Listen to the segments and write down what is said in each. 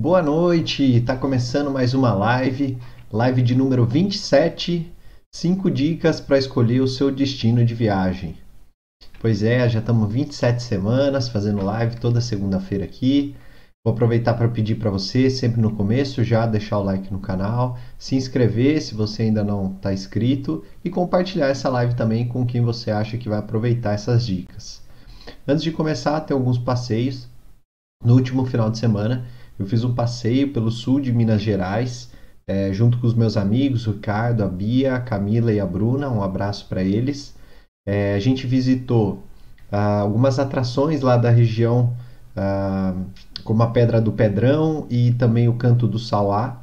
Boa noite, tá começando mais uma live, live de número 27, 5 dicas para escolher o seu destino de viagem. Pois é, já estamos 27 semanas fazendo live toda segunda-feira aqui. Vou aproveitar para pedir para você, sempre no começo, já deixar o like no canal, se inscrever se você ainda não está inscrito e compartilhar essa live também com quem você acha que vai aproveitar essas dicas. Antes de começar, tem alguns passeios. No último final de semana, eu fiz um passeio pelo sul de Minas Gerais, é, junto com os meus amigos, o Ricardo, a Bia, a Camila e a Bruna. Um abraço para eles. É, a gente visitou ah, algumas atrações lá da região ah, como a Pedra do Pedrão e também o Canto do Sauá.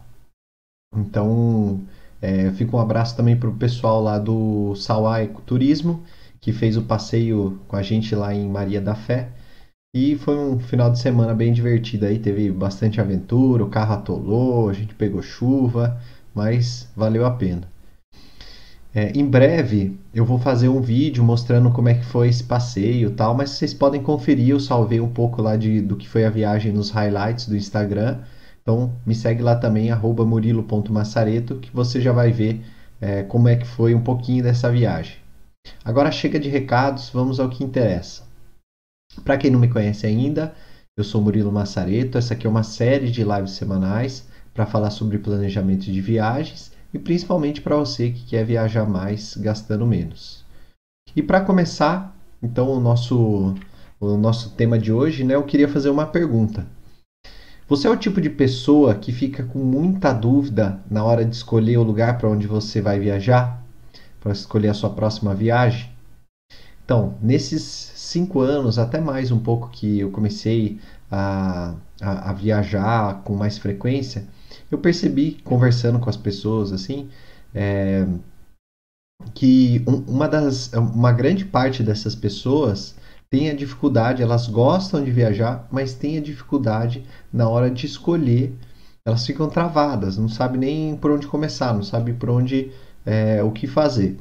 Então, é, fica um abraço também para o pessoal lá do Sauá Ecoturismo, que fez o passeio com a gente lá em Maria da Fé. E foi um final de semana bem divertido aí, teve bastante aventura, o carro atolou, a gente pegou chuva, mas valeu a pena. É, em breve eu vou fazer um vídeo mostrando como é que foi esse passeio e tal, mas vocês podem conferir, eu salvei um pouco lá de, do que foi a viagem nos highlights do Instagram. Então me segue lá também, murilo.massareto, que você já vai ver é, como é que foi um pouquinho dessa viagem. Agora chega de recados, vamos ao que interessa. Para quem não me conhece ainda, eu sou Murilo Massareto, essa aqui é uma série de lives semanais para falar sobre planejamento de viagens e principalmente para você que quer viajar mais gastando menos. E para começar, então o nosso o nosso tema de hoje, né, eu queria fazer uma pergunta. Você é o tipo de pessoa que fica com muita dúvida na hora de escolher o lugar para onde você vai viajar, para escolher a sua próxima viagem? Então, nesses cinco anos, até mais um pouco que eu comecei a, a, a viajar com mais frequência, eu percebi conversando com as pessoas assim é, que um, uma das uma grande parte dessas pessoas tem a dificuldade, elas gostam de viajar, mas tem a dificuldade na hora de escolher. Elas ficam travadas, não sabem nem por onde começar, não sabem por onde é, o que fazer.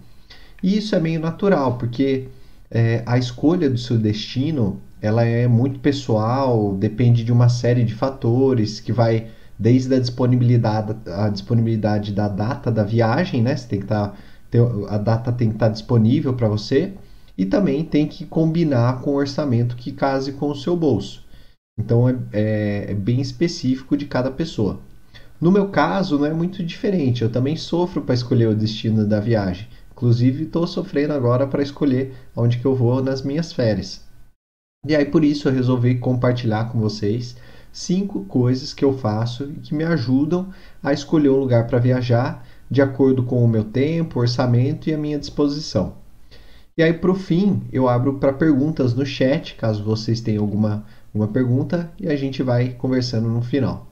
E isso é meio natural, porque é, a escolha do seu destino ela é muito pessoal, depende de uma série de fatores que vai desde a disponibilidade, a disponibilidade da data da viagem, né? Você tem que estar, tá, a data tem que estar tá disponível para você e também tem que combinar com o orçamento que case com o seu bolso. Então é, é, é bem específico de cada pessoa. No meu caso, não é muito diferente. Eu também sofro para escolher o destino da viagem. Inclusive, estou sofrendo agora para escolher onde que eu vou nas minhas férias. E aí, por isso, eu resolvi compartilhar com vocês cinco coisas que eu faço e que me ajudam a escolher um lugar para viajar de acordo com o meu tempo, orçamento e a minha disposição. E aí, para o fim, eu abro para perguntas no chat, caso vocês tenham alguma, alguma pergunta, e a gente vai conversando no final.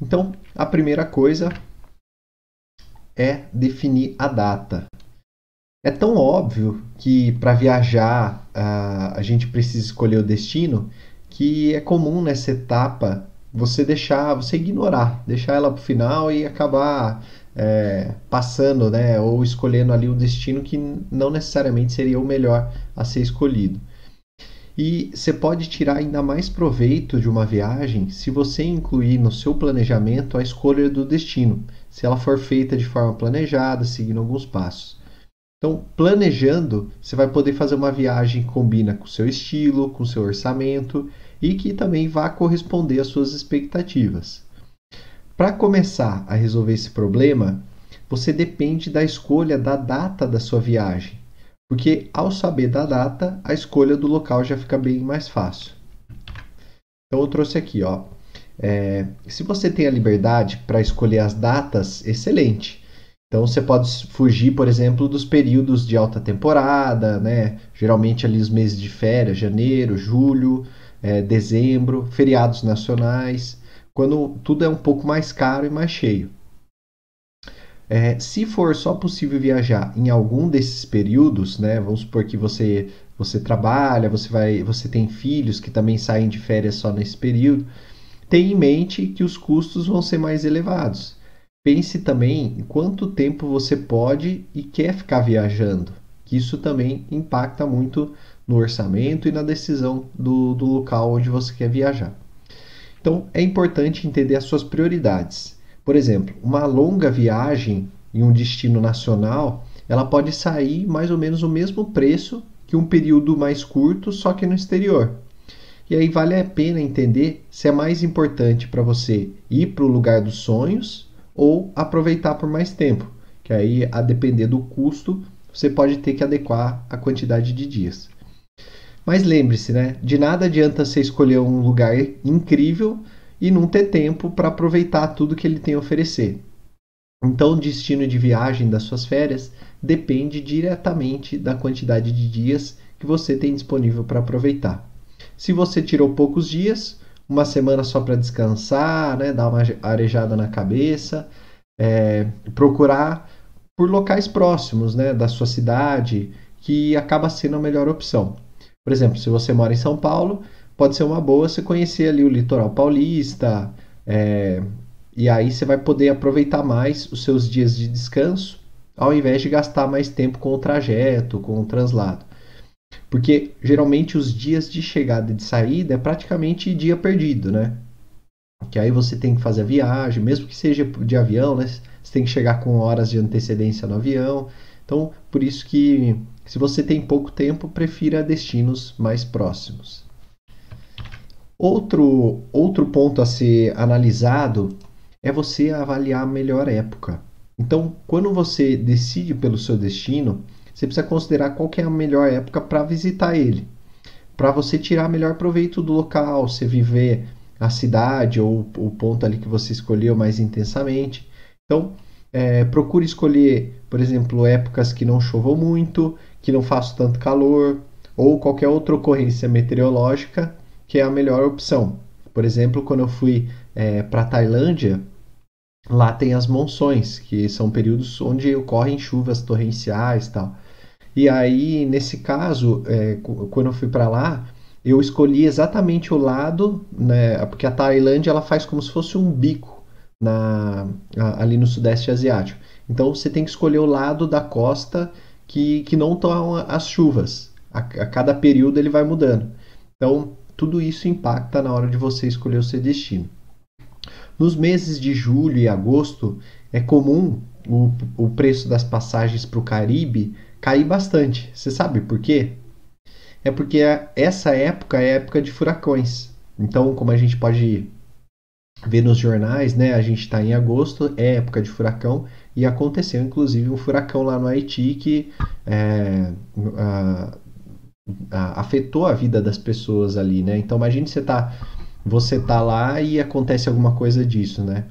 Então, a primeira coisa é definir a data. É tão óbvio que para viajar a, a gente precisa escolher o destino que é comum nessa etapa você deixar, você ignorar, deixar ela para o final e acabar é, passando, né, ou escolhendo ali o destino que não necessariamente seria o melhor a ser escolhido. E você pode tirar ainda mais proveito de uma viagem se você incluir no seu planejamento a escolha do destino, se ela for feita de forma planejada, seguindo alguns passos. Então, planejando, você vai poder fazer uma viagem que combina com o seu estilo, com o seu orçamento e que também vá corresponder às suas expectativas. Para começar a resolver esse problema, você depende da escolha da data da sua viagem, porque ao saber da data, a escolha do local já fica bem mais fácil. Então eu trouxe aqui, ó. É, se você tem a liberdade para escolher as datas, excelente. Então você pode fugir, por exemplo, dos períodos de alta temporada, né? Geralmente ali os meses de férias, janeiro, julho, é, dezembro, feriados nacionais, quando tudo é um pouco mais caro e mais cheio. É, se for só possível viajar em algum desses períodos, né, vamos supor que você você trabalha, você vai, você tem filhos que também saem de férias só nesse período, tenha em mente que os custos vão ser mais elevados. Pense também em quanto tempo você pode e quer ficar viajando, que isso também impacta muito no orçamento e na decisão do, do local onde você quer viajar. Então é importante entender as suas prioridades. Por exemplo, uma longa viagem em um destino nacional, ela pode sair mais ou menos o mesmo preço que um período mais curto, só que no exterior. E aí vale a pena entender se é mais importante para você ir para o lugar dos sonhos ou aproveitar por mais tempo, que aí a depender do custo, você pode ter que adequar a quantidade de dias. Mas lembre-se, né? De nada adianta você escolher um lugar incrível e não ter tempo para aproveitar tudo que ele tem a oferecer. Então, o destino de viagem das suas férias depende diretamente da quantidade de dias que você tem disponível para aproveitar. Se você tirou poucos dias, uma semana só para descansar, né, dar uma arejada na cabeça, é, procurar por locais próximos né, da sua cidade, que acaba sendo a melhor opção. Por exemplo, se você mora em São Paulo, pode ser uma boa você conhecer ali o litoral paulista, é, e aí você vai poder aproveitar mais os seus dias de descanso, ao invés de gastar mais tempo com o trajeto, com o translado. Porque geralmente os dias de chegada e de saída é praticamente dia perdido, né? Que aí você tem que fazer a viagem, mesmo que seja de avião, né? Você tem que chegar com horas de antecedência no avião. Então, por isso que se você tem pouco tempo, prefira destinos mais próximos. Outro, outro ponto a ser analisado é você avaliar a melhor época. Então, quando você decide pelo seu destino, você precisa considerar qual é a melhor época para visitar ele. Para você tirar melhor proveito do local, você viver a cidade ou o ponto ali que você escolheu mais intensamente. Então, é, procure escolher, por exemplo, épocas que não chovam muito, que não faça tanto calor, ou qualquer outra ocorrência meteorológica que é a melhor opção. Por exemplo, quando eu fui é, para a Tailândia, lá tem as monções, que são períodos onde ocorrem chuvas torrenciais tal. E aí, nesse caso, é, quando eu fui para lá, eu escolhi exatamente o lado, né, porque a Tailândia ela faz como se fosse um bico na, ali no Sudeste Asiático. Então você tem que escolher o lado da costa que, que não estão as chuvas. A, a, cada período ele vai mudando. Então tudo isso impacta na hora de você escolher o seu destino. Nos meses de julho e agosto é comum o, o preço das passagens para o Caribe cair bastante. Você sabe por quê? É porque essa época é época de furacões. Então, como a gente pode ver nos jornais, né? A gente está em agosto, é época de furacão e aconteceu inclusive um furacão lá no Haiti que é, a, a, afetou a vida das pessoas ali, né? Então imagine você tá você tá lá e acontece alguma coisa disso, né?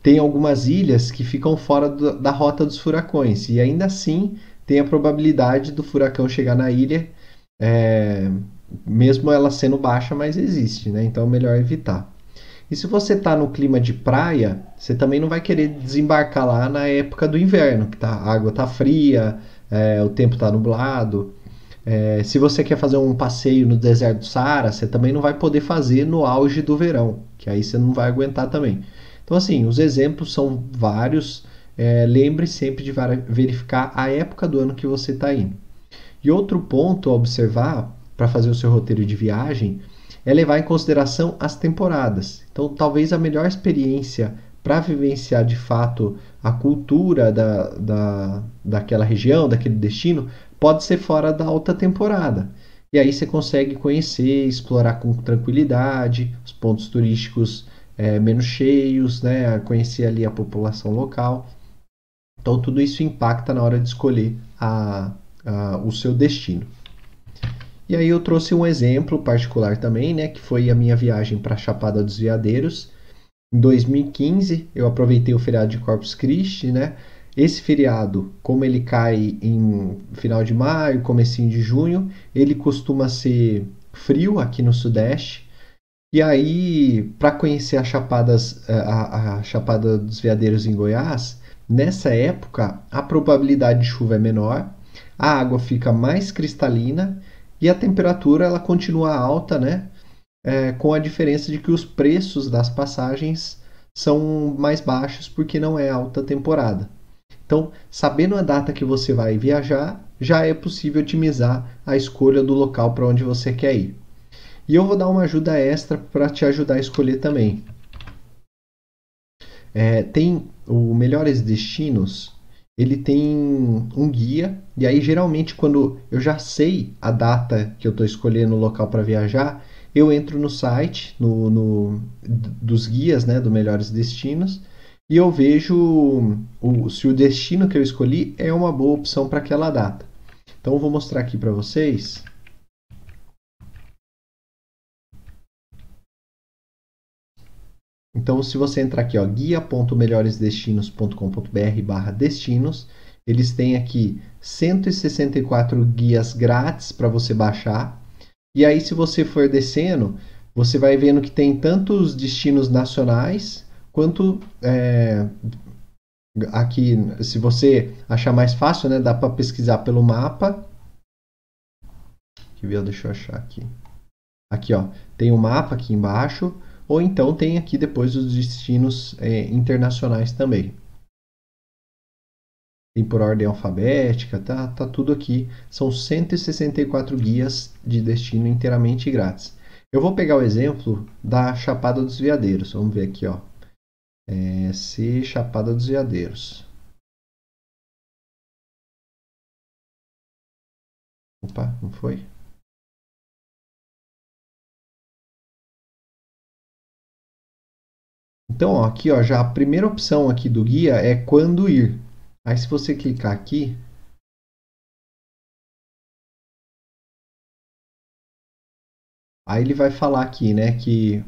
Tem algumas ilhas que ficam fora do, da rota dos furacões e ainda assim tem a probabilidade do furacão chegar na ilha, é, mesmo ela sendo baixa, mas existe, né? Então é melhor evitar. E se você está no clima de praia, você também não vai querer desembarcar lá na época do inverno, que tá, a água está fria, é, o tempo está nublado. É, se você quer fazer um passeio no deserto do Saara, você também não vai poder fazer no auge do verão, que aí você não vai aguentar também. Então, assim, os exemplos são vários. É, lembre sempre de verificar a época do ano que você está indo. E outro ponto a observar para fazer o seu roteiro de viagem é levar em consideração as temporadas. Então, talvez a melhor experiência para vivenciar de fato a cultura da, da, daquela região, daquele destino, pode ser fora da alta temporada. E aí você consegue conhecer, explorar com tranquilidade os pontos turísticos é, menos cheios, né? conhecer ali a população local. Então, tudo isso impacta na hora de escolher a, a, o seu destino. E aí eu trouxe um exemplo particular também, né, que foi a minha viagem para Chapada dos Veadeiros. Em 2015, eu aproveitei o feriado de Corpus Christi, né? Esse feriado, como ele cai em final de maio, comecinho de junho, ele costuma ser frio aqui no sudeste. E aí, para conhecer as chapadas, a, a Chapada dos Veadeiros em Goiás, nessa época a probabilidade de chuva é menor, a água fica mais cristalina e a temperatura ela continua alta, né? É, com a diferença de que os preços das passagens são mais baixos porque não é alta temporada. Então, sabendo a data que você vai viajar, já é possível otimizar a escolha do local para onde você quer ir. E eu vou dar uma ajuda extra para te ajudar a escolher também. É, tem o Melhores Destinos, ele tem um guia, e aí geralmente quando eu já sei a data que eu estou escolhendo o local para viajar, eu entro no site no, no, dos guias né, do Melhores Destinos e eu vejo o, se o destino que eu escolhi é uma boa opção para aquela data. Então eu vou mostrar aqui para vocês. Então, se você entrar aqui, guia.melhoresdestinos.com.br barra destinos, eles têm aqui 164 guias grátis para você baixar. E aí, se você for descendo, você vai vendo que tem tantos destinos nacionais quanto é, aqui, se você achar mais fácil, né, dá para pesquisar pelo mapa. Deixa eu achar aqui. Aqui, ó, tem um mapa aqui embaixo ou então tem aqui depois os destinos é, internacionais também. Tem por ordem alfabética, tá, tá tudo aqui. São 164 guias de destino inteiramente grátis. Eu vou pegar o exemplo da Chapada dos Veadeiros. Vamos ver aqui, ó. É, C Chapada dos Veadeiros. Opa, não foi? Então, ó, aqui ó, já a primeira opção aqui do guia é quando ir. Aí se você clicar aqui, aí ele vai falar aqui, né, que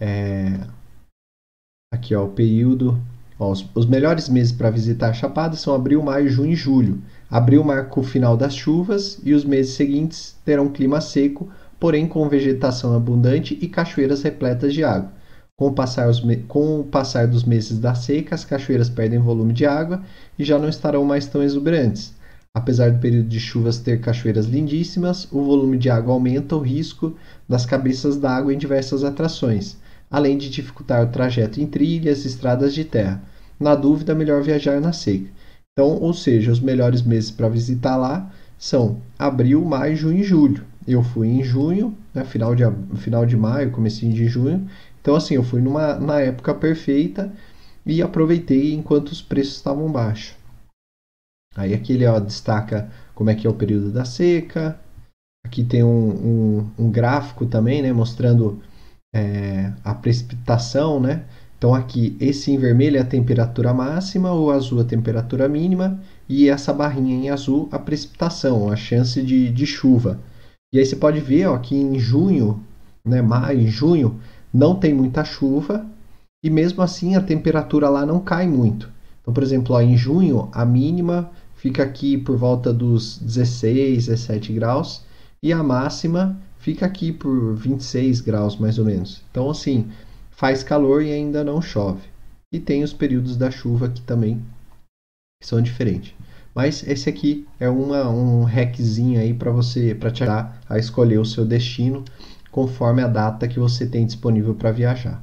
é, aqui ó, o período, ó, os, os melhores meses para visitar a Chapada são abril, maio, junho e julho. Abril marca o final das chuvas e os meses seguintes terão clima seco, porém com vegetação abundante e cachoeiras repletas de água. Com o, passar com o passar dos meses da seca, as cachoeiras perdem volume de água e já não estarão mais tão exuberantes. Apesar do período de chuvas ter cachoeiras lindíssimas, o volume de água aumenta o risco das cabeças d'água em diversas atrações, além de dificultar o trajeto em trilhas e estradas de terra. Na dúvida, melhor viajar na seca. Então, ou seja, os melhores meses para visitar lá são abril, maio, junho e julho. Eu fui em junho, né, final, de, final de maio, comecinho de junho, então, assim, eu fui numa, na época perfeita e aproveitei enquanto os preços estavam baixos. Aí aqui ele ó, destaca como é que é o período da seca. Aqui tem um, um, um gráfico também, né, mostrando é, a precipitação, né? Então aqui, esse em vermelho é a temperatura máxima, o azul a temperatura mínima e essa barrinha em azul a precipitação, a chance de, de chuva. E aí você pode ver ó, que em junho, né, maio, junho, não tem muita chuva e mesmo assim a temperatura lá não cai muito. Então, por exemplo, ó, em junho a mínima fica aqui por volta dos 16, 17 graus e a máxima fica aqui por 26 graus mais ou menos. Então, assim, faz calor e ainda não chove. E tem os períodos da chuva que também são diferentes. Mas esse aqui é uma, um hackzinho aí para você, para te ajudar a escolher o seu destino conforme a data que você tem disponível para viajar.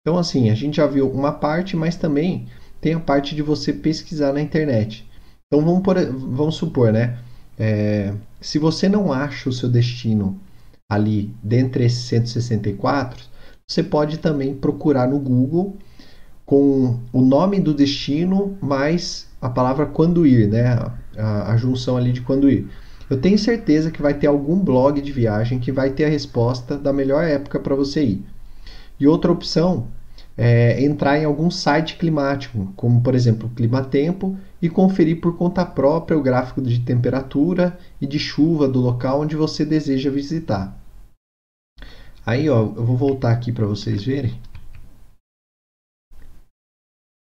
Então, assim, a gente já viu uma parte, mas também tem a parte de você pesquisar na internet. Então, vamos, por, vamos supor, né? É, se você não acha o seu destino ali dentre esses 164, você pode também procurar no Google com o nome do destino mais a palavra quando ir, né? A, a, junção ali de quando ir. Eu tenho certeza que vai ter algum blog de viagem que vai ter a resposta da melhor época para você ir. E outra opção é entrar em algum site climático, como por exemplo Climatempo, e conferir por conta própria o gráfico de temperatura e de chuva do local onde você deseja visitar. Aí, ó, eu vou voltar aqui para vocês verem.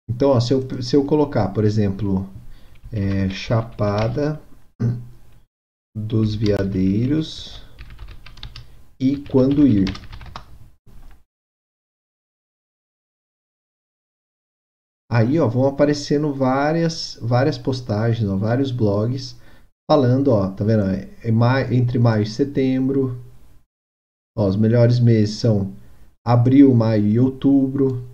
Então, ó, se, eu, se eu colocar, por exemplo, é, Chapada dos Veadeiros e quando ir. Aí, ó, vão aparecendo várias, várias postagens, ó, vários blogs falando, ó, tá vendo? É, é entre maio e setembro. Ó, os melhores meses são abril, maio e outubro.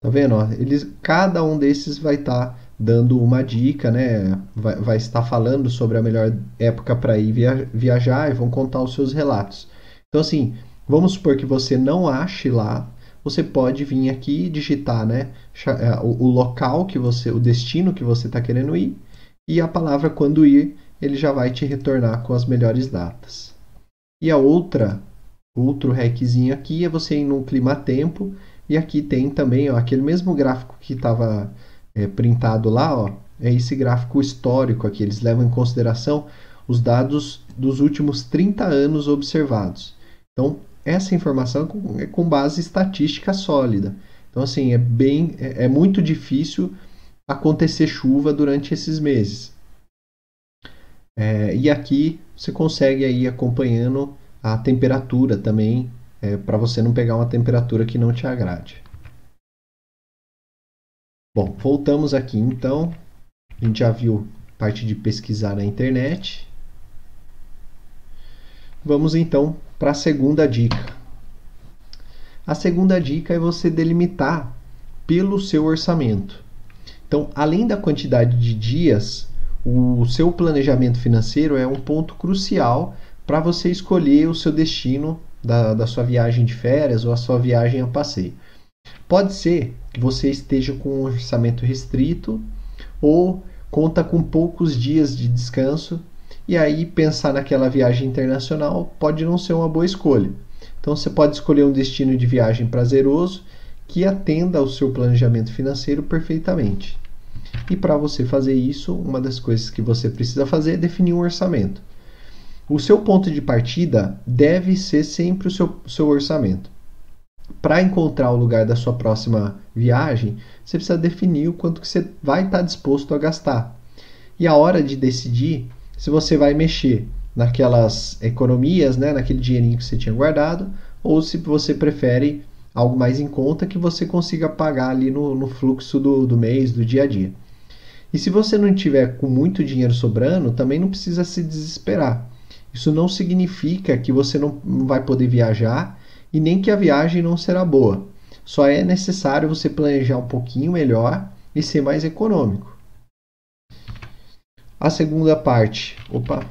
Tá vendo? Ó, eles, cada um desses vai estar tá dando uma dica, né? Vai, vai, estar falando sobre a melhor época para ir via, viajar e vão contar os seus relatos. Então, assim, vamos supor que você não ache lá, você pode vir aqui digitar, né? É, o, o local que você, o destino que você está querendo ir e a palavra quando ir, ele já vai te retornar com as melhores datas. E a outra, outro hackzinho aqui é você ir no clima tempo e aqui tem também ó, aquele mesmo gráfico que estava é, printado lá, ó, é esse gráfico histórico aqui. Eles levam em consideração os dados dos últimos 30 anos observados. Então, essa informação é com base estatística sólida. Então, assim, é bem, é, é muito difícil acontecer chuva durante esses meses. É, e aqui você consegue aí acompanhando a temperatura também, é, para você não pegar uma temperatura que não te agrade. Bom, voltamos aqui então. A gente já viu parte de pesquisar na internet. Vamos então para a segunda dica. A segunda dica é você delimitar pelo seu orçamento. Então, além da quantidade de dias, o seu planejamento financeiro é um ponto crucial para você escolher o seu destino da, da sua viagem de férias ou a sua viagem a passeio. Pode ser que você esteja com um orçamento restrito ou conta com poucos dias de descanso e aí pensar naquela viagem internacional pode não ser uma boa escolha. Então você pode escolher um destino de viagem prazeroso que atenda ao seu planejamento financeiro perfeitamente. E para você fazer isso, uma das coisas que você precisa fazer é definir um orçamento. O seu ponto de partida deve ser sempre o seu, seu orçamento para encontrar o lugar da sua próxima viagem, você precisa definir o quanto que você vai estar tá disposto a gastar. E a hora de decidir se você vai mexer naquelas economias, né, naquele dinheirinho que você tinha guardado, ou se você prefere algo mais em conta que você consiga pagar ali no, no fluxo do, do mês, do dia a dia. E se você não tiver com muito dinheiro sobrando, também não precisa se desesperar. Isso não significa que você não, vai poder viajar e nem que a viagem não será boa. Só é necessário você planejar um pouquinho melhor e ser mais econômico. A segunda parte, opa,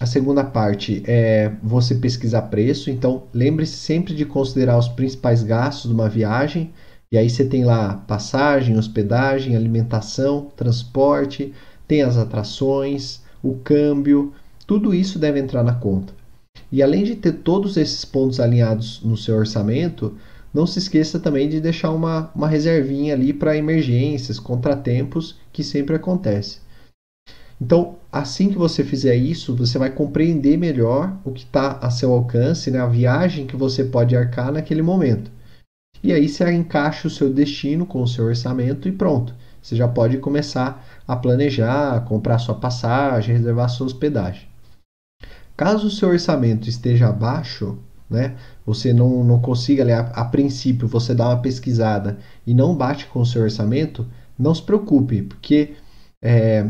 a segunda parte é você pesquisar preço. Então, lembre-se sempre de considerar os principais gastos de uma viagem. E aí você tem lá passagem, hospedagem, alimentação, transporte, tem as atrações, o câmbio, tudo isso deve entrar na conta. E além de ter todos esses pontos alinhados no seu orçamento, não se esqueça também de deixar uma, uma reservinha ali para emergências, contratempos que sempre acontece. Então, assim que você fizer isso, você vai compreender melhor o que está a seu alcance, né? a viagem que você pode arcar naquele momento. E aí você encaixa o seu destino com o seu orçamento e pronto. Você já pode começar a planejar, comprar sua passagem, reservar sua hospedagem. Caso o seu orçamento esteja abaixo, né, você não, não consiga, a, a princípio, você dá uma pesquisada e não bate com o seu orçamento, não se preocupe, porque é,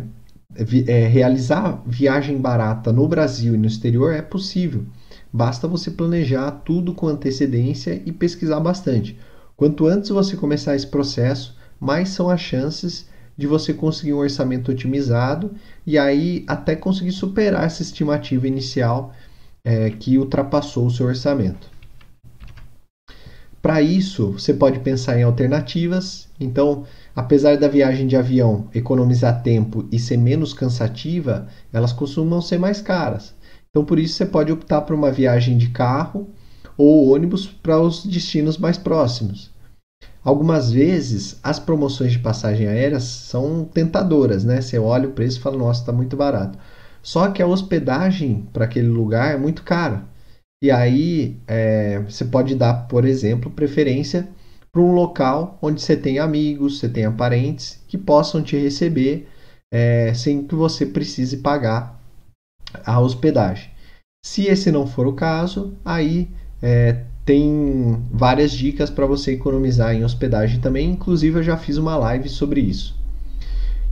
é, realizar viagem barata no Brasil e no exterior é possível. Basta você planejar tudo com antecedência e pesquisar bastante. Quanto antes você começar esse processo, mais são as chances de você conseguir um orçamento otimizado e aí até conseguir superar essa estimativa inicial é, que ultrapassou o seu orçamento. Para isso, você pode pensar em alternativas. Então, apesar da viagem de avião economizar tempo e ser menos cansativa, elas costumam ser mais caras. Então, por isso, você pode optar por uma viagem de carro ou ônibus para os destinos mais próximos. Algumas vezes as promoções de passagem aérea são tentadoras, né? Você olha o preço e fala, nossa, está muito barato. Só que a hospedagem para aquele lugar é muito cara. E aí é, você pode dar, por exemplo, preferência para um local onde você tem amigos, você tenha parentes que possam te receber é, sem que você precise pagar a hospedagem. Se esse não for o caso, aí é, tem várias dicas para você economizar em hospedagem também, inclusive eu já fiz uma live sobre isso.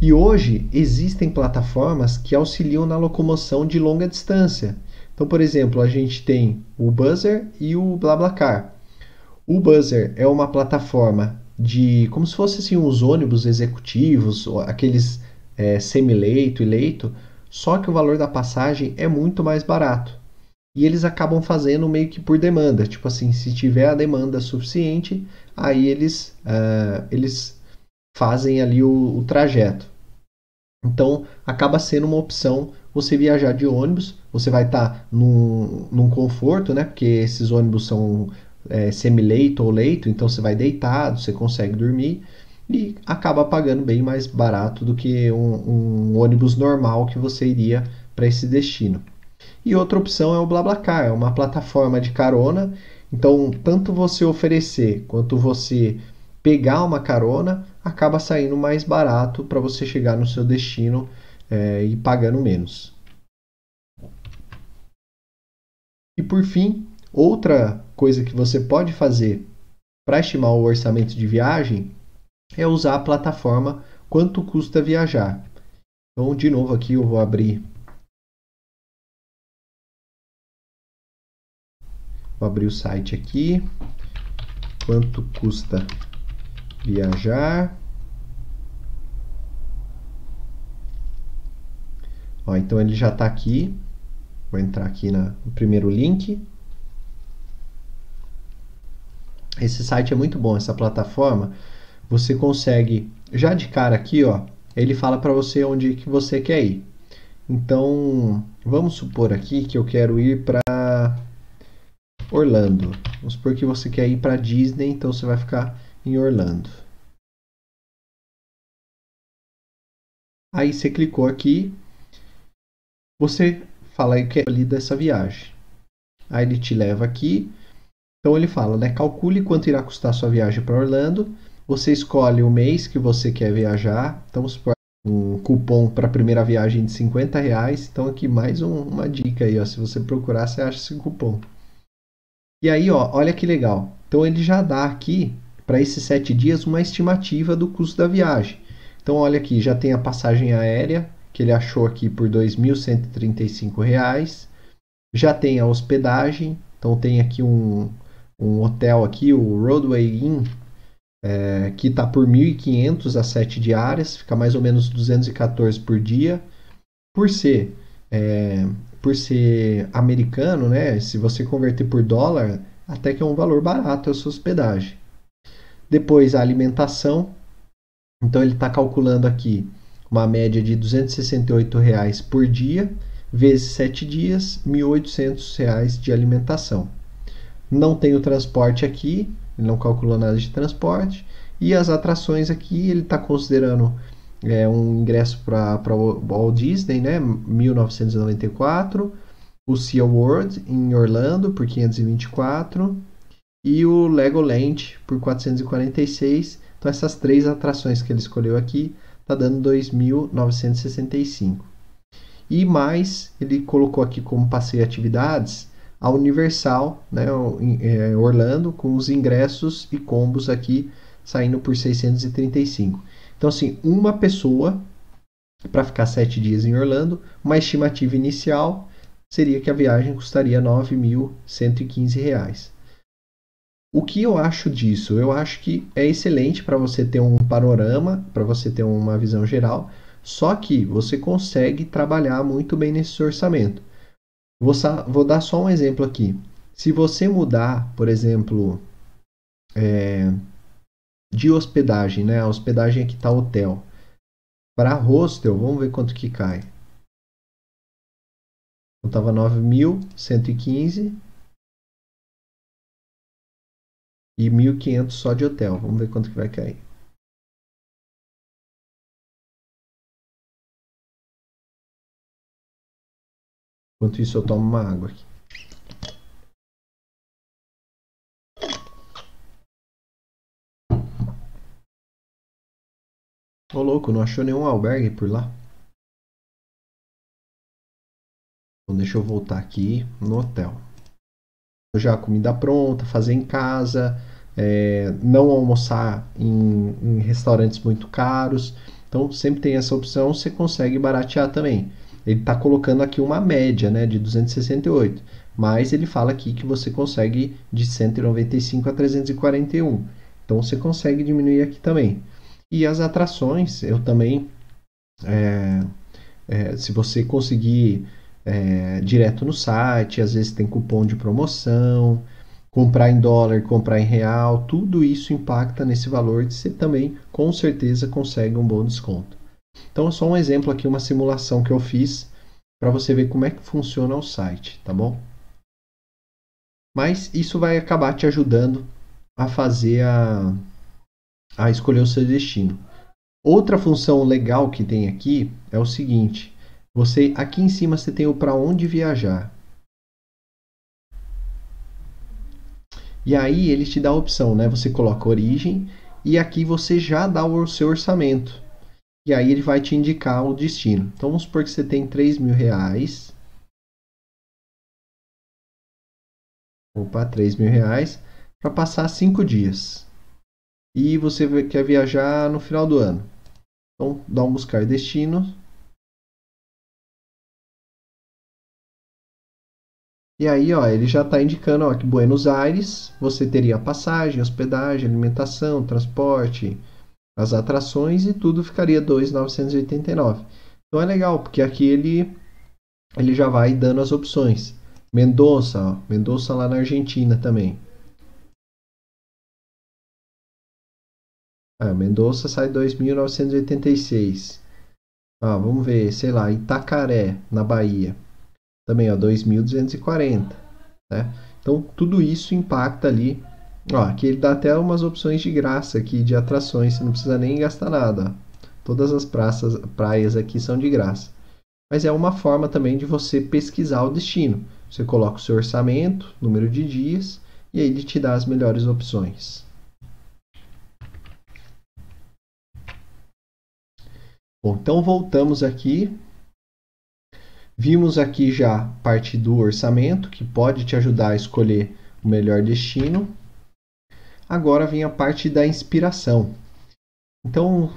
E hoje existem plataformas que auxiliam na locomoção de longa distância. Então, por exemplo, a gente tem o Buzzer e o BlaBlaCar. O Buzzer é uma plataforma de como se fossem assim, os ônibus executivos, aqueles é, semi-leito e leito, só que o valor da passagem é muito mais barato. E eles acabam fazendo meio que por demanda, tipo assim, se tiver a demanda suficiente, aí eles, uh, eles fazem ali o, o trajeto. Então acaba sendo uma opção você viajar de ônibus, você vai estar tá num, num conforto, né? Porque esses ônibus são é, semi-leito ou leito, então você vai deitado, você consegue dormir e acaba pagando bem mais barato do que um, um ônibus normal que você iria para esse destino. E outra opção é o BlaBlaCar, é uma plataforma de carona. Então, tanto você oferecer quanto você pegar uma carona acaba saindo mais barato para você chegar no seu destino é, e pagando menos. E por fim, outra coisa que você pode fazer para estimar o orçamento de viagem é usar a plataforma Quanto Custa Viajar. Então, de novo aqui eu vou abrir Vou abrir o site aqui. Quanto custa viajar? Ó, então ele já está aqui. Vou entrar aqui na, no primeiro link. Esse site é muito bom, essa plataforma. Você consegue, já de cara aqui, ó, ele fala para você onde que você quer ir. Então, vamos supor aqui que eu quero ir para Orlando. Vamos supor que você quer ir para Disney, então você vai ficar em Orlando. Aí você clicou aqui, você fala que é ali dessa viagem. Aí ele te leva aqui. Então ele fala, né? Calcule quanto irá custar sua viagem para Orlando. Você escolhe o mês que você quer viajar. Então, um cupom para a primeira viagem de 50 reais. Então aqui mais um, uma dica aí, ó. Se você procurar, você acha esse cupom. E aí, ó, olha que legal. Então ele já dá aqui para esses sete dias uma estimativa do custo da viagem. Então olha aqui, já tem a passagem aérea que ele achou aqui por R$ 2.135. Já tem a hospedagem, então tem aqui um, um hotel aqui, o Roadway Inn, é, que está por 1.500 a 7 diárias, fica mais ou menos 214 por dia. Por ser é, por ser americano, né? Se você converter por dólar, até que é um valor barato a sua hospedagem. Depois a alimentação. Então ele está calculando aqui uma média de 268 reais por dia, vezes 7 dias, R$ 1.800 de alimentação. Não tem o transporte aqui, ele não calculou nada de transporte. E as atrações aqui, ele está considerando é, um ingresso para o Walt Disney, né, 1994, o Sea World em Orlando por 524 e o Legoland por 446. Então essas três atrações que ele escolheu aqui tá dando 2.965. E mais, ele colocou aqui como passeio atividades a Universal, né, é, Orlando, com os ingressos e combos aqui saindo por 635. Então, assim, uma pessoa para ficar sete dias em Orlando, uma estimativa inicial seria que a viagem custaria R$ 9.115. O que eu acho disso? Eu acho que é excelente para você ter um panorama, para você ter uma visão geral, só que você consegue trabalhar muito bem nesse orçamento. Vou, vou dar só um exemplo aqui. Se você mudar, por exemplo, é, de hospedagem, né? A hospedagem aqui está hotel. Para hostel, vamos ver quanto que cai. Eu tava 9.115 e 1.500 só de hotel. Vamos ver quanto que vai cair. Enquanto isso eu tomo uma água aqui. Ô louco, não achou nenhum albergue por lá? Então deixa eu voltar aqui no hotel. Já comida pronta, fazer em casa, é, não almoçar em, em restaurantes muito caros. Então sempre tem essa opção, você consegue baratear também. Ele está colocando aqui uma média né, de 268, mas ele fala aqui que você consegue de 195 a 341. Então você consegue diminuir aqui também. E as atrações, eu também, é, é, se você conseguir é, direto no site, às vezes tem cupom de promoção, comprar em dólar, comprar em real, tudo isso impacta nesse valor e você também com certeza consegue um bom desconto. Então é só um exemplo aqui, uma simulação que eu fiz para você ver como é que funciona o site, tá bom? Mas isso vai acabar te ajudando a fazer a, a escolher o seu destino. Outra função legal que tem aqui é o seguinte: você aqui em cima você tem o para onde viajar. E aí ele te dá a opção, né? Você coloca origem e aqui você já dá o seu orçamento. E aí ele vai te indicar o destino. Então vamos supor que você tem 3 mil reais. Opa, 3 mil reais para passar 5 dias. E você quer viajar no final do ano. Então dá um buscar destino. E aí, ó, ele já está indicando ó, que Buenos Aires você teria passagem, hospedagem, alimentação, transporte, as atrações e tudo ficaria 2.989. Então é legal, porque aqui ele, ele já vai dando as opções. Mendoza, ó, Mendoza lá na Argentina também. Ah, Mendoza sai 2.986. Ah, vamos ver, sei lá, Itacaré, na Bahia também, ó, 2.240, né? Então, tudo isso impacta ali. Ó, aqui ele dá até umas opções de graça aqui de atrações, você não precisa nem gastar nada. Todas as praças, praias aqui são de graça. Mas é uma forma também de você pesquisar o destino. Você coloca o seu orçamento, número de dias, e aí ele te dá as melhores opções. Bom, então voltamos aqui Vimos aqui já parte do orçamento, que pode te ajudar a escolher o melhor destino. Agora vem a parte da inspiração. Então,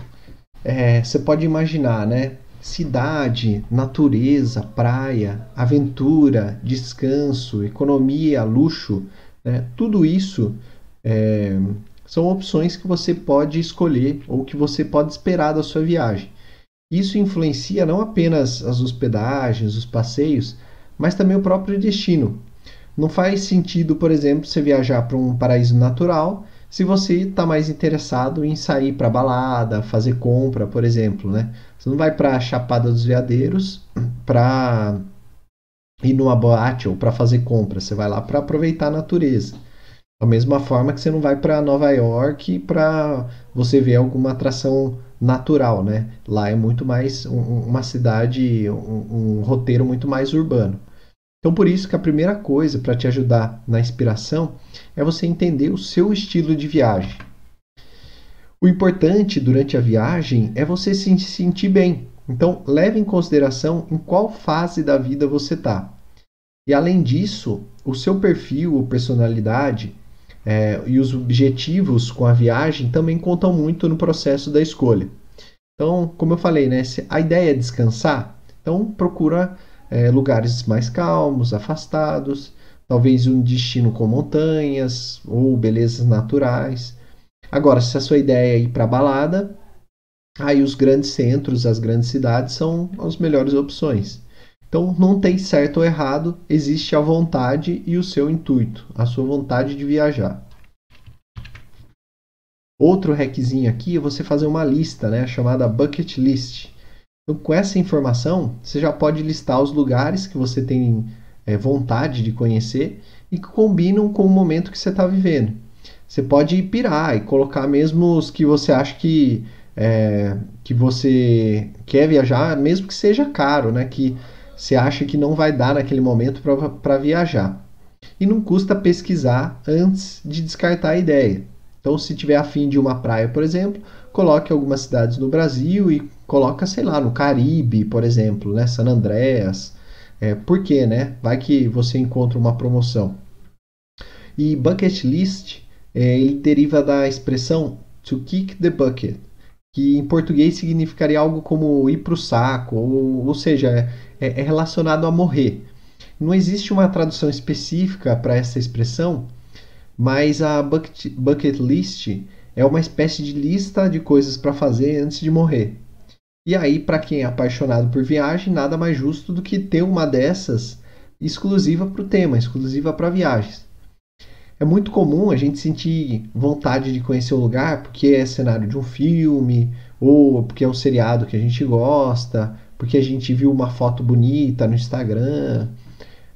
é, você pode imaginar, né? Cidade, natureza, praia, aventura, descanso, economia, luxo, né? tudo isso é, são opções que você pode escolher ou que você pode esperar da sua viagem. Isso influencia não apenas as hospedagens, os passeios, mas também o próprio destino. Não faz sentido, por exemplo, você viajar para um paraíso natural se você está mais interessado em sair para balada, fazer compra, por exemplo, né? Você não vai para a Chapada dos Veadeiros para ir numa boate ou para fazer compra, você vai lá para aproveitar a natureza. Da mesma forma que você não vai para Nova York para você ver alguma atração natural, né? Lá é muito mais um, uma cidade, um, um roteiro muito mais urbano. Então, por isso que a primeira coisa para te ajudar na inspiração é você entender o seu estilo de viagem. O importante durante a viagem é você se sentir bem. Então, leve em consideração em qual fase da vida você está. E além disso, o seu perfil ou personalidade é, e os objetivos com a viagem também contam muito no processo da escolha. Então, como eu falei, né, a ideia é descansar, então procura é, lugares mais calmos, afastados, talvez um destino com montanhas ou belezas naturais. Agora, se a sua ideia é ir para balada, aí os grandes centros, as grandes cidades são as melhores opções. Então não tem certo ou errado, existe a vontade e o seu intuito, a sua vontade de viajar. Outro requisito aqui é você fazer uma lista, né, chamada bucket list. Então, com essa informação, você já pode listar os lugares que você tem é, vontade de conhecer e que combinam com o momento que você está vivendo. Você pode pirar e colocar mesmo os que você acha que, é, que você quer viajar, mesmo que seja caro, né? Que você acha que não vai dar naquele momento para viajar. E não custa pesquisar antes de descartar a ideia. Então, se tiver afim de uma praia, por exemplo, coloque algumas cidades no Brasil e coloca, sei lá, no Caribe, por exemplo, né? San Andreas. É, por quê, né? Vai que você encontra uma promoção. E bucket list, é, ele deriva da expressão to kick the bucket, que em português significaria algo como ir para o saco, ou, ou seja, é, é relacionado a morrer. Não existe uma tradução específica para essa expressão, mas a bucket, bucket list é uma espécie de lista de coisas para fazer antes de morrer. E aí, para quem é apaixonado por viagem, nada mais justo do que ter uma dessas exclusiva para o tema, exclusiva para viagens. É muito comum a gente sentir vontade de conhecer o lugar porque é cenário de um filme, ou porque é um seriado que a gente gosta, porque a gente viu uma foto bonita no Instagram,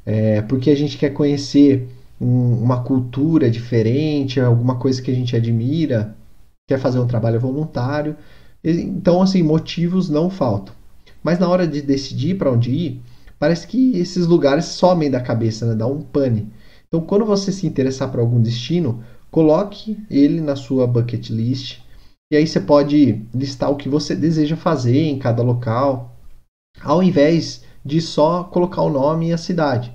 é, porque a gente quer conhecer um, uma cultura diferente, alguma coisa que a gente admira, quer fazer um trabalho voluntário. Então, assim, motivos não faltam. Mas na hora de decidir para onde ir, parece que esses lugares somem da cabeça, né? dá um pane. Então, quando você se interessar por algum destino, coloque ele na sua bucket list. E aí você pode listar o que você deseja fazer em cada local, ao invés de só colocar o nome e a cidade.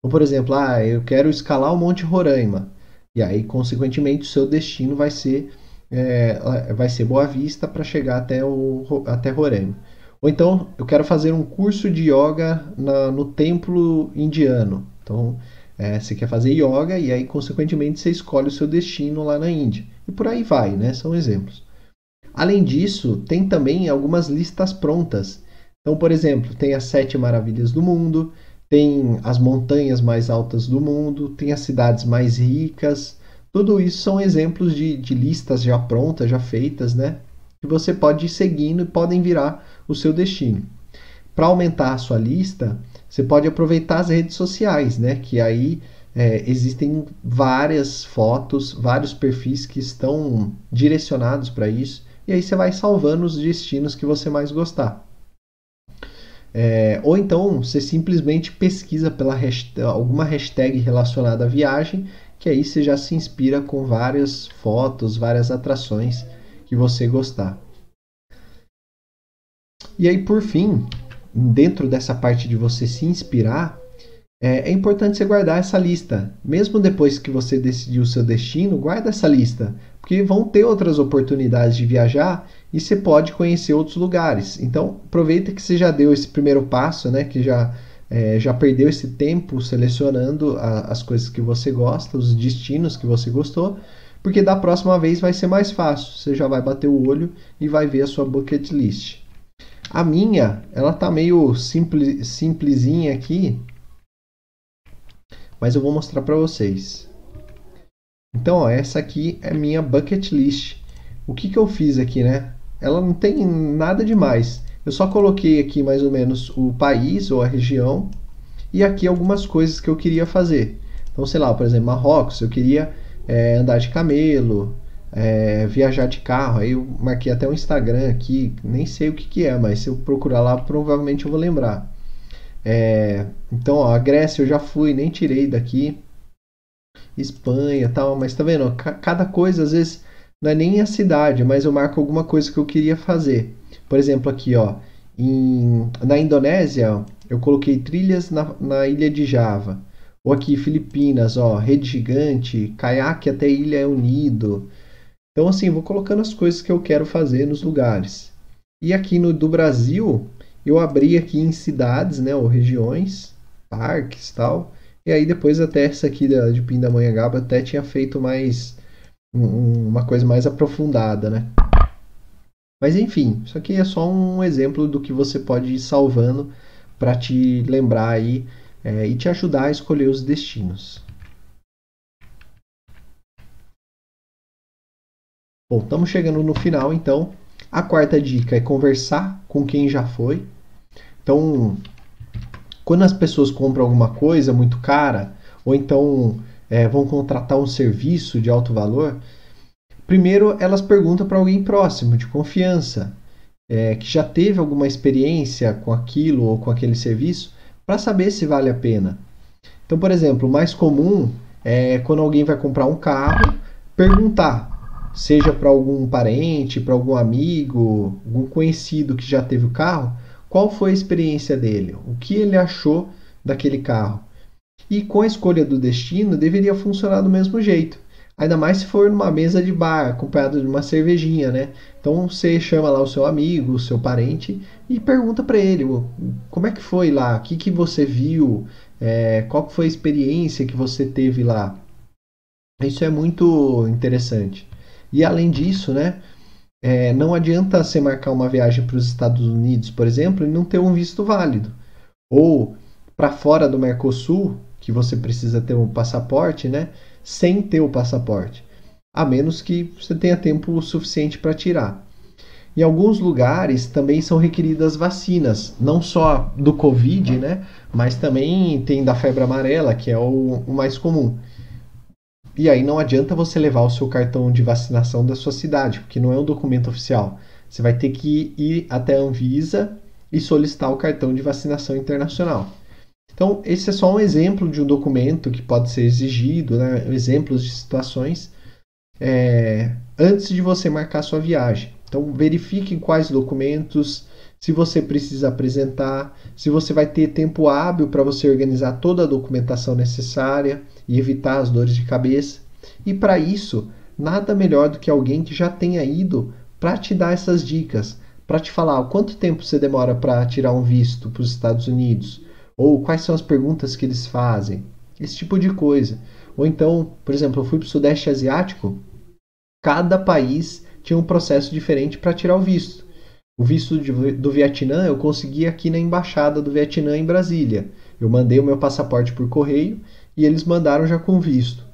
Então, por exemplo, ah, eu quero escalar o Monte Roraima. E aí, consequentemente, o seu destino vai ser, é, vai ser Boa Vista para chegar até, o, até Roraima. Ou então, eu quero fazer um curso de yoga na, no templo indiano. Então, é, você quer fazer yoga e aí, consequentemente, você escolhe o seu destino lá na Índia. E por aí vai, né? São exemplos. Além disso, tem também algumas listas prontas. Então, por exemplo, tem as sete maravilhas do mundo, tem as montanhas mais altas do mundo, tem as cidades mais ricas. Tudo isso são exemplos de, de listas já prontas, já feitas, né? Que você pode ir seguindo e podem virar o seu destino. Para aumentar a sua lista, você pode aproveitar as redes sociais, né? Que aí é, existem várias fotos, vários perfis que estão direcionados para isso. E aí você vai salvando os destinos que você mais gostar. É, ou então você simplesmente pesquisa pela hashtag, alguma hashtag relacionada à viagem, que aí você já se inspira com várias fotos, várias atrações que você gostar. E aí, por fim, dentro dessa parte de você se inspirar, é, é importante você guardar essa lista. Mesmo depois que você decidiu o seu destino, guarda essa lista, porque vão ter outras oportunidades de viajar e você pode conhecer outros lugares. Então, aproveita que você já deu esse primeiro passo, né? Que já, é, já perdeu esse tempo selecionando a, as coisas que você gosta, os destinos que você gostou, porque da próxima vez vai ser mais fácil. Você já vai bater o olho e vai ver a sua bucket list. A minha, ela tá meio simples, simplesinha aqui, mas eu vou mostrar para vocês. Então, ó, essa aqui é minha bucket list. O que, que eu fiz aqui, né? Ela não tem nada demais. Eu só coloquei aqui mais ou menos o país ou a região e aqui algumas coisas que eu queria fazer. Então, sei lá, por exemplo, Marrocos, eu queria é, andar de camelo, é, viajar de carro. Aí eu marquei até um Instagram aqui, nem sei o que, que é, mas se eu procurar lá, provavelmente eu vou lembrar. É, então, ó, a Grécia eu já fui, nem tirei daqui. Espanha tal, mas tá vendo? Cada coisa às vezes não é nem a cidade, mas eu marco alguma coisa que eu queria fazer. Por exemplo, aqui, ó, em, na Indonésia, eu coloquei trilhas na, na ilha de Java. Ou aqui, Filipinas, ó, rede gigante, caiaque até Ilha Unido. Então, assim, vou colocando as coisas que eu quero fazer nos lugares. E aqui no do Brasil, eu abri aqui em cidades, né, ou regiões, parques tal. E aí depois até essa aqui de Pindamonhangaba até tinha feito mais uma coisa mais aprofundada, né? Mas enfim, isso aqui é só um exemplo do que você pode ir salvando para te lembrar aí é, e te ajudar a escolher os destinos. Bom, estamos chegando no final, então. A quarta dica é conversar com quem já foi. Então, quando as pessoas compram alguma coisa muito cara, ou então é, vão contratar um serviço de alto valor, primeiro elas perguntam para alguém próximo, de confiança, é, que já teve alguma experiência com aquilo ou com aquele serviço, para saber se vale a pena. Então, por exemplo, o mais comum é quando alguém vai comprar um carro, perguntar, seja para algum parente, para algum amigo, algum conhecido que já teve o carro, qual foi a experiência dele, o que ele achou daquele carro. E com a escolha do destino, deveria funcionar do mesmo jeito. Ainda mais se for numa mesa de bar, acompanhado de uma cervejinha, né? Então você chama lá o seu amigo, o seu parente e pergunta para ele como é que foi lá, o que, que você viu, é, qual foi a experiência que você teve lá. Isso é muito interessante. E além disso, né, é, não adianta você marcar uma viagem para os Estados Unidos, por exemplo, e não ter um visto válido. Ou para fora do Mercosul, que você precisa ter um passaporte, né, sem ter o passaporte, a menos que você tenha tempo suficiente para tirar. Em alguns lugares também são requeridas vacinas, não só do Covid, né? Mas também tem da febre amarela, que é o, o mais comum. E aí não adianta você levar o seu cartão de vacinação da sua cidade, porque não é um documento oficial. Você vai ter que ir até a Anvisa e solicitar o cartão de vacinação internacional. Então, esse é só um exemplo de um documento que pode ser exigido, né? exemplos de situações, é, antes de você marcar sua viagem. Então, verifique quais documentos, se você precisa apresentar, se você vai ter tempo hábil para você organizar toda a documentação necessária e evitar as dores de cabeça. E para isso, nada melhor do que alguém que já tenha ido para te dar essas dicas, para te falar quanto tempo você demora para tirar um visto para os Estados Unidos, ou quais são as perguntas que eles fazem, esse tipo de coisa. Ou então, por exemplo, eu fui para o Sudeste Asiático, cada país tinha um processo diferente para tirar o visto. O visto de, do Vietnã eu consegui aqui na embaixada do Vietnã em Brasília. Eu mandei o meu passaporte por correio e eles mandaram já com visto.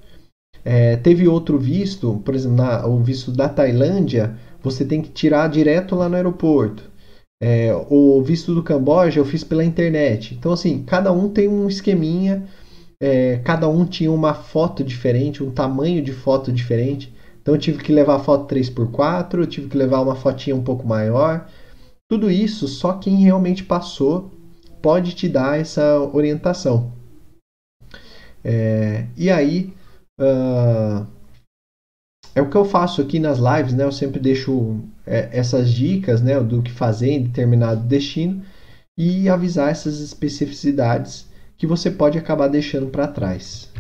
É, teve outro visto, por exemplo, na, o visto da Tailândia, você tem que tirar direto lá no aeroporto. É, o visto do Camboja eu fiz pela internet. Então, assim, cada um tem um esqueminha, é, cada um tinha uma foto diferente, um tamanho de foto diferente. Então, eu tive que levar a foto 3x4, eu tive que levar uma fotinha um pouco maior. Tudo isso, só quem realmente passou pode te dar essa orientação. É, e aí, uh, é o que eu faço aqui nas lives, né? Eu sempre deixo é, essas dicas, né, do que fazer em determinado destino e avisar essas especificidades que você pode acabar deixando para trás.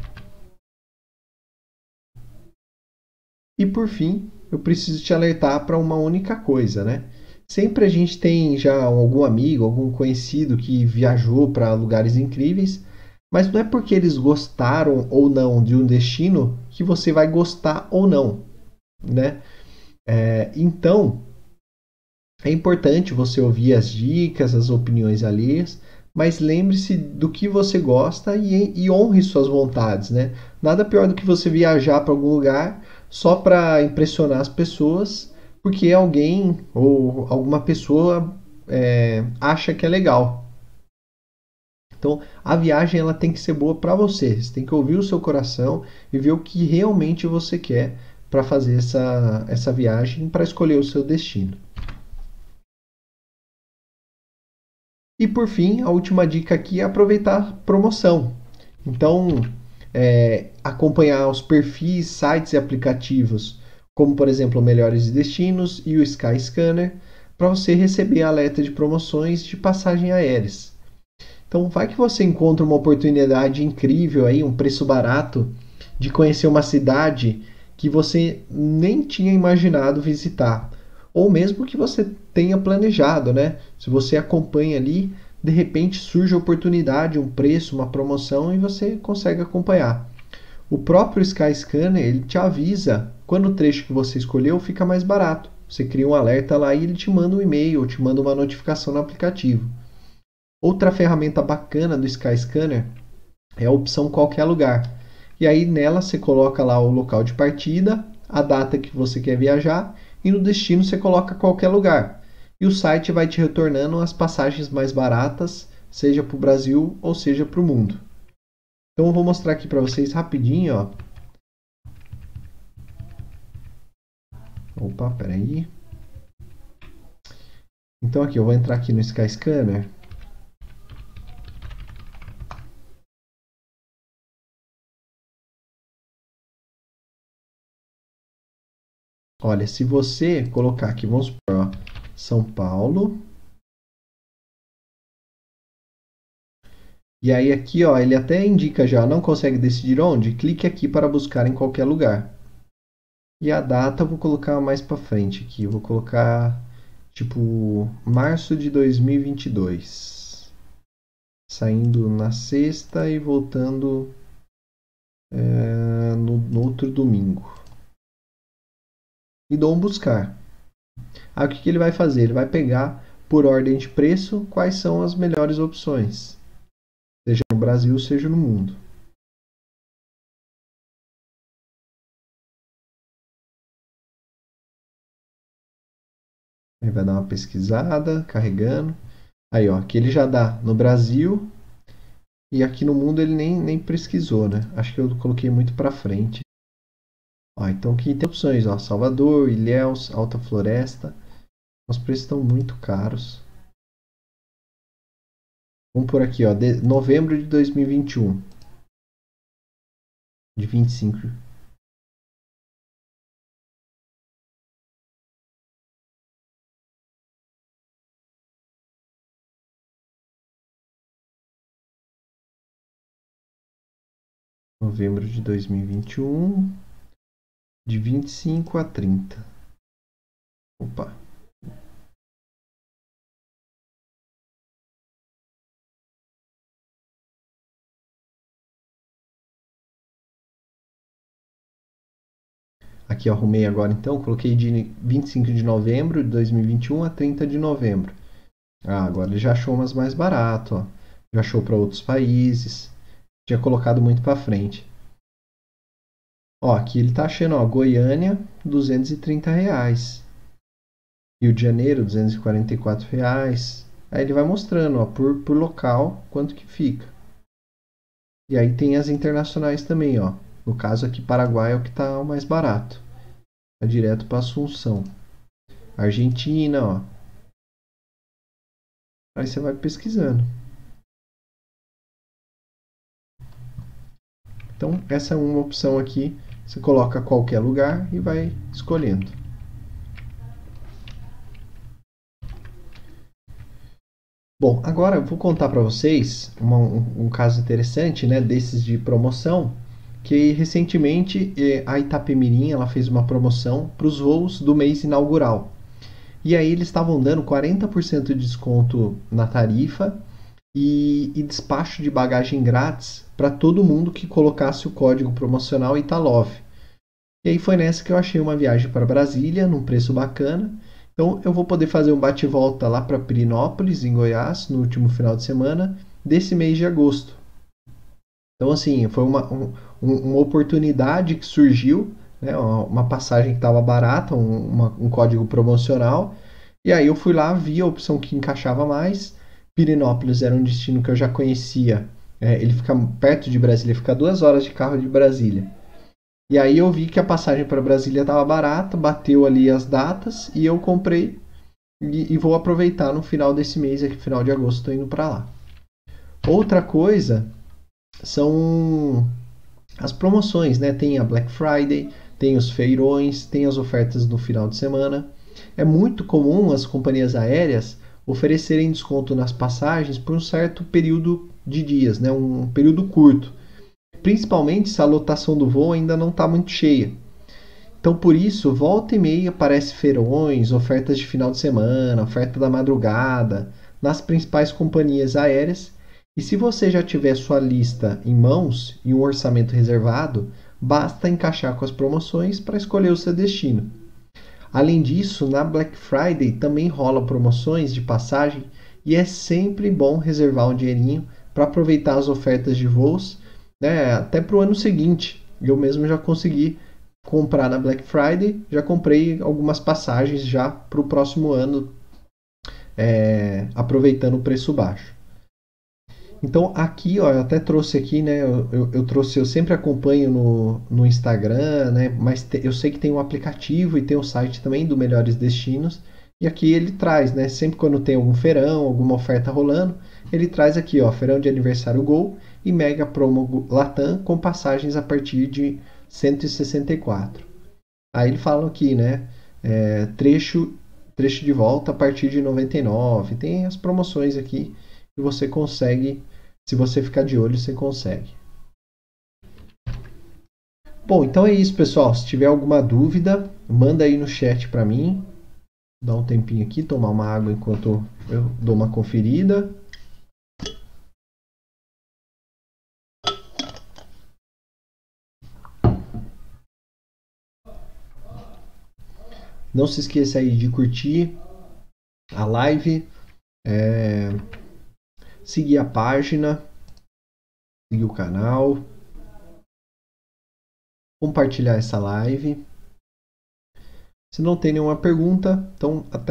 E por fim, eu preciso te alertar para uma única coisa, né? Sempre a gente tem já algum amigo, algum conhecido que viajou para lugares incríveis mas não é porque eles gostaram ou não de um destino que você vai gostar ou não, né? É, então, é importante você ouvir as dicas, as opiniões alheias, mas lembre-se do que você gosta e, e, honre suas vontades, né? Nada pior do que você viajar para algum lugar só para impressionar as pessoas, porque alguém ou alguma pessoa é, acha que é legal, então, a viagem ela tem que ser boa para você. Você tem que ouvir o seu coração e ver o que realmente você quer para fazer essa, essa viagem, para escolher o seu destino. E por fim, a última dica aqui é aproveitar promoção. Então, é, acompanhar os perfis, sites e aplicativos, como por exemplo Melhores Destinos e o Sky Scanner, para você receber alerta de promoções de passagem aéreas. Então, vai que você encontra uma oportunidade incrível aí, um preço barato de conhecer uma cidade que você nem tinha imaginado visitar, ou mesmo que você tenha planejado, né? Se você acompanha ali, de repente surge a oportunidade, um preço, uma promoção e você consegue acompanhar. O próprio Skyscanner ele te avisa quando o trecho que você escolheu fica mais barato. Você cria um alerta lá e ele te manda um e-mail ou te manda uma notificação no aplicativo. Outra ferramenta bacana do Skyscanner é a opção qualquer lugar. E aí nela você coloca lá o local de partida, a data que você quer viajar e no destino você coloca qualquer lugar. E o site vai te retornando as passagens mais baratas, seja para o Brasil ou seja para o mundo. Então eu vou mostrar aqui para vocês rapidinho, ó. Opa, peraí. Então aqui eu vou entrar aqui no Skyscanner. Olha, se você colocar aqui, vamos supor, ó, São Paulo. E aí aqui, ó, ele até indica já, não consegue decidir onde? Clique aqui para buscar em qualquer lugar. E a data eu vou colocar mais para frente aqui, eu vou colocar tipo março de 2022. Saindo na sexta e voltando é, no, no outro domingo. E dou um buscar. Aí o que, que ele vai fazer? Ele vai pegar por ordem de preço quais são as melhores opções, seja no Brasil, seja no mundo. Aí vai dar uma pesquisada, carregando. Aí, ó, aqui ele já dá no Brasil e aqui no mundo ele nem, nem pesquisou, né? Acho que eu coloquei muito para frente. Ó, então aqui tem opções, ó, Salvador, Ilhéus, Alta Floresta. Os preços estão muito caros. Vamos por aqui, ó, de novembro de 2021. De 25 novembro de 2021, de 25 a 30. Opa. Aqui eu arrumei agora então, coloquei de 25 de novembro de 2021 a 30 de novembro. Ah, agora ele já achou umas mais barato, ó. Já achou para outros países tinha colocado muito para frente. Ó, aqui ele tá achando, ó, Goiânia, 230 reais. Rio de Janeiro, 244 reais. Aí ele vai mostrando, ó, por, por local, quanto que fica. E aí tem as internacionais também, ó. No caso aqui, Paraguai é o que tá o mais barato. Tá direto para Assunção. Argentina, ó. Aí você vai pesquisando. Então, essa é uma opção aqui. Você coloca qualquer lugar e vai escolhendo. Bom, agora eu vou contar para vocês uma, um, um, caso interessante, né, desses de promoção, que recentemente eh, a Itapemirim ela fez uma promoção para os voos do mês inaugural. E aí eles estavam dando 40% de desconto na tarifa e, e despacho de bagagem grátis para todo mundo que colocasse o código promocional Italov. E aí foi nessa que eu achei uma viagem para Brasília, num preço bacana. Então eu vou poder fazer um bate-volta lá para Pirinópolis, em Goiás, no último final de semana desse mês de agosto. Então, assim, foi uma, um, uma oportunidade que surgiu, né, uma passagem que estava barata, um, uma, um código promocional. E aí eu fui lá, vi a opção que encaixava mais Pirinópolis era um destino que eu já conhecia. É, ele fica perto de Brasília, fica duas horas de carro de Brasília. E aí eu vi que a passagem para Brasília estava barata, bateu ali as datas e eu comprei e, e, vou aproveitar no final desse mês, aqui final de agosto, estou indo para lá. Outra coisa são as promoções, né? Tem a Black Friday, tem os feirões, tem as ofertas no final de semana. É muito comum as companhias aéreas oferecerem desconto nas passagens por um certo período de dias, né? um período curto, principalmente se a lotação do voo ainda não está muito cheia. Então, por isso, volta e meia aparece feirões, ofertas de final de semana, oferta da madrugada, nas principais companhias aéreas. E se você já tiver sua lista em mãos e um orçamento reservado, basta encaixar com as promoções para escolher o seu destino. Além disso, na Black Friday também rola promoções de passagem e é sempre bom reservar um dinheirinho para aproveitar as ofertas de voos, né, até para o ano seguinte. Eu mesmo já consegui comprar na Black Friday, já comprei algumas passagens já para o próximo ano, é, aproveitando o preço baixo. Então aqui, ó, eu até trouxe aqui, né? Eu, eu, eu trouxe, eu sempre acompanho no, no Instagram, né? Mas te, eu sei que tem um aplicativo e tem um site também do Melhores Destinos. E aqui ele traz, né? Sempre quando tem algum feirão, alguma oferta rolando, ele traz aqui, ó, feirão de aniversário Gol e Mega Promo Latam com passagens a partir de 164. Aí ele fala aqui, né? É, trecho, trecho de volta a partir de 99. Tem as promoções aqui e você consegue, se você ficar de olho, você consegue. Bom, então é isso, pessoal. Se tiver alguma dúvida, manda aí no chat para mim. Dá um tempinho aqui, tomar uma água enquanto eu dou uma conferida. Não se esqueça aí de curtir a live, é, seguir a página, seguir o canal, compartilhar essa live. Se não tem nenhuma pergunta, então até